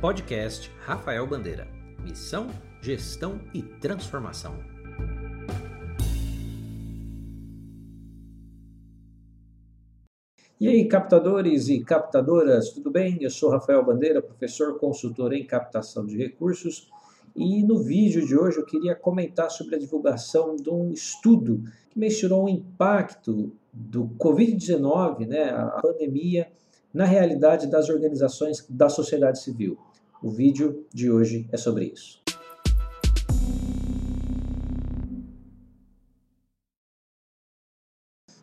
Podcast Rafael Bandeira. Missão, gestão e transformação. E aí, captadores e captadoras, tudo bem? Eu sou Rafael Bandeira, professor consultor em captação de recursos. E no vídeo de hoje eu queria comentar sobre a divulgação de um estudo que mencionou o impacto do Covid-19, né, a pandemia, na realidade das organizações da sociedade civil. O vídeo de hoje é sobre isso.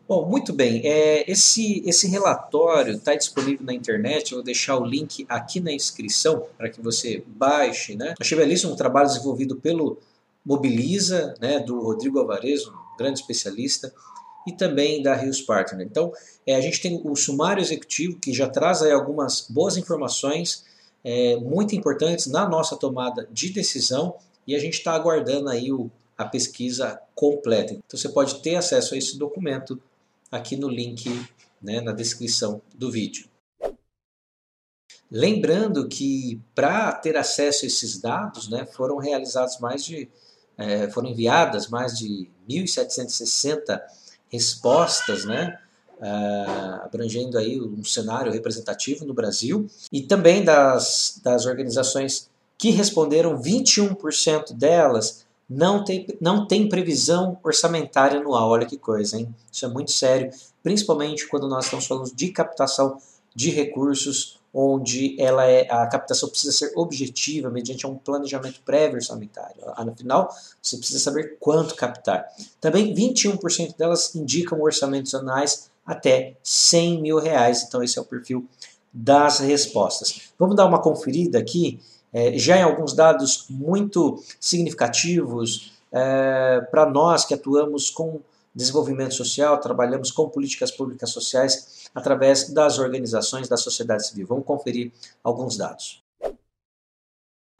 Bom, muito bem. É, esse, esse relatório está disponível na internet. Eu vou deixar o link aqui na inscrição para que você baixe. Né? Achei belíssimo um trabalho desenvolvido pelo Mobiliza, né, do Rodrigo Alvarez, um grande especialista, e também da Rios Partner. Então, é, a gente tem o sumário executivo que já traz aí algumas boas informações é, muito importantes na nossa tomada de decisão e a gente está aguardando aí o, a pesquisa completa. Então você pode ter acesso a esse documento aqui no link né, na descrição do vídeo. Lembrando que para ter acesso a esses dados, né, foram realizados mais de, é, foram enviadas mais de 1.760 respostas, né, uh, abrangendo aí um cenário representativo no Brasil, e também das, das organizações que responderam, 21% delas não tem, não tem previsão orçamentária anual. Olha que coisa, hein? Isso é muito sério, principalmente quando nós estamos falando de captação de recursos, onde ela é, a captação precisa ser objetiva mediante um planejamento prévio orçamentário. Afinal, você precisa saber quanto captar. Também 21% delas indicam orçamentos anuais até 100 mil reais. Então esse é o perfil das respostas. Vamos dar uma conferida aqui, é, já em alguns dados muito significativos é, para nós que atuamos com desenvolvimento social, trabalhamos com políticas públicas sociais através das organizações da sociedade civil. Vamos conferir alguns dados.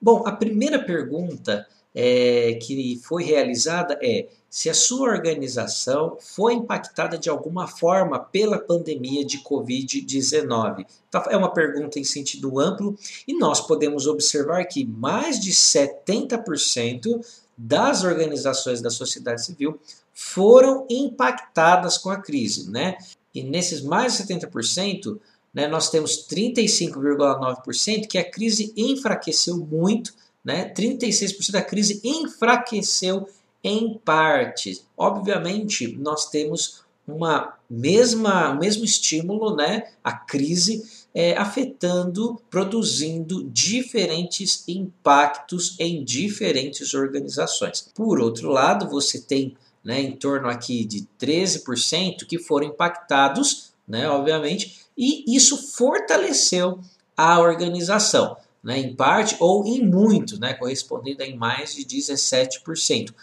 Bom, a primeira pergunta é, que foi realizada é se a sua organização foi impactada de alguma forma pela pandemia de Covid-19. Então, é uma pergunta em sentido amplo e nós podemos observar que mais de 70% das organizações da sociedade civil foram impactadas com a crise. Né? E nesses mais de 70%, né, nós temos 35,9% que a crise enfraqueceu muito, né? 36% da crise enfraqueceu em parte. Obviamente, nós temos uma mesma, o mesmo estímulo, né, a crise, é, afetando, produzindo diferentes impactos em diferentes organizações. Por outro lado, você tem né, em torno aqui de 13% que foram impactados, né, obviamente, e isso fortaleceu a organização, né, em parte ou em muito, né, correspondendo a mais de 17%.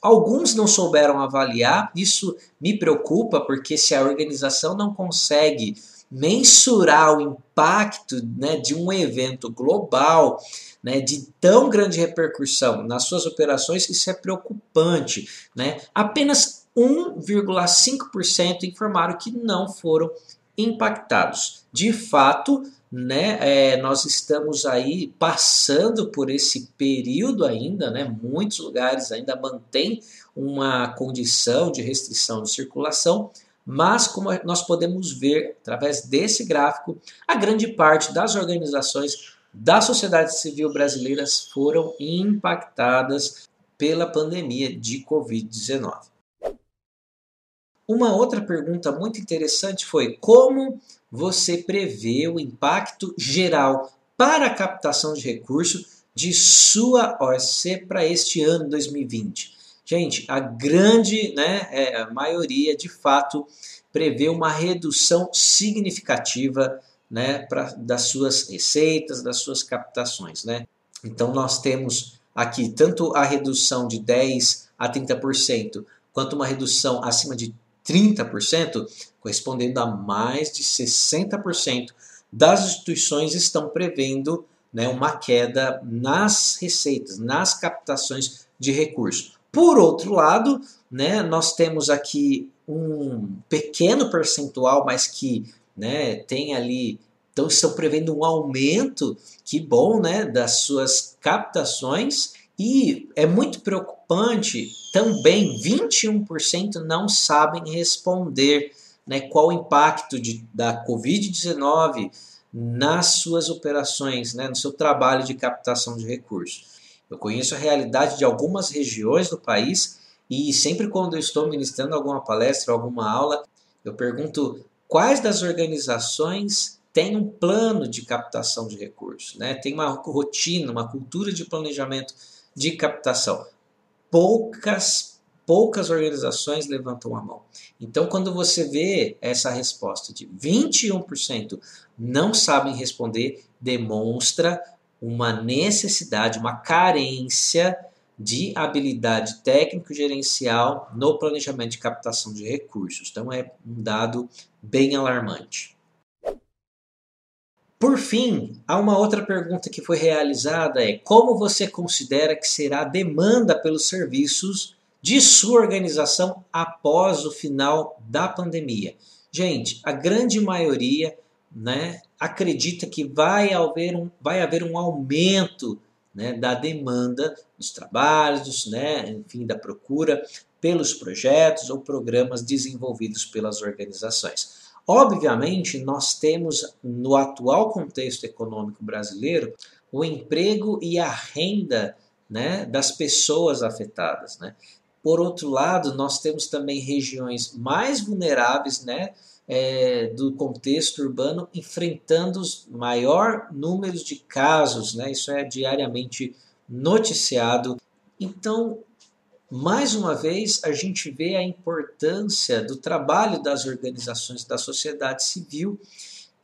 Alguns não souberam avaliar, isso me preocupa, porque se a organização não consegue mensurar o impacto né, de um evento global, né, de tão grande repercussão nas suas operações, isso é preocupante. Né? Apenas 1,5% informaram que não foram impactados. De fato, né, é, nós estamos aí passando por esse período ainda, né, muitos lugares ainda mantêm uma condição de restrição de circulação, mas como nós podemos ver através desse gráfico, a grande parte das organizações da sociedade civil brasileiras foram impactadas pela pandemia de Covid-19. Uma outra pergunta muito interessante foi como você prevê o impacto geral para a captação de recursos de sua OSC para este ano 2020. Gente, a grande né, é, a maioria de fato prevê uma redução significativa né, pra, das suas receitas, das suas captações. Né? Então nós temos aqui tanto a redução de 10 a 30%, quanto uma redução acima de 30%, correspondendo a mais de 60% das instituições estão prevendo né, uma queda nas receitas, nas captações de recursos. Por outro lado, né, nós temos aqui um pequeno percentual, mas que né, tem ali Então estão prevendo um aumento, que bom, né, das suas captações e é muito preocupante também 21% não sabem responder né, qual o impacto de, da Covid-19 nas suas operações, né, no seu trabalho de captação de recursos. Eu conheço a realidade de algumas regiões do país e sempre quando eu estou ministrando alguma palestra, alguma aula, eu pergunto quais das organizações têm um plano de captação de recursos, né? tem uma rotina, uma cultura de planejamento de captação. Poucas, poucas organizações levantam a mão. Então, quando você vê essa resposta de 21% não sabem responder, demonstra uma necessidade, uma carência de habilidade técnico-gerencial no planejamento de captação de recursos. Então, é um dado bem alarmante. Por fim, há uma outra pergunta que foi realizada é como você considera que será a demanda pelos serviços de sua organização após o final da pandemia? Gente, a grande maioria né, acredita que vai haver um, vai haver um aumento né, da demanda dos trabalhos, né, enfim, da procura pelos projetos ou programas desenvolvidos pelas organizações. Obviamente, nós temos no atual contexto econômico brasileiro o emprego e a renda né, das pessoas afetadas. Né? Por outro lado, nós temos também regiões mais vulneráveis né, é, do contexto urbano enfrentando maior números de casos, né? isso é diariamente noticiado. Então, mais uma vez, a gente vê a importância do trabalho das organizações da sociedade civil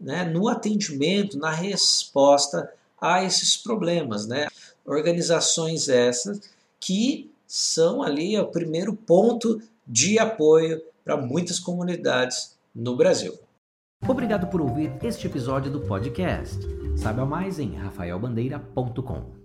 né, no atendimento, na resposta a esses problemas. Né? Organizações essas que são ali o primeiro ponto de apoio para muitas comunidades no Brasil. Obrigado por ouvir este episódio do podcast. Saiba mais em rafaelbandeira.com.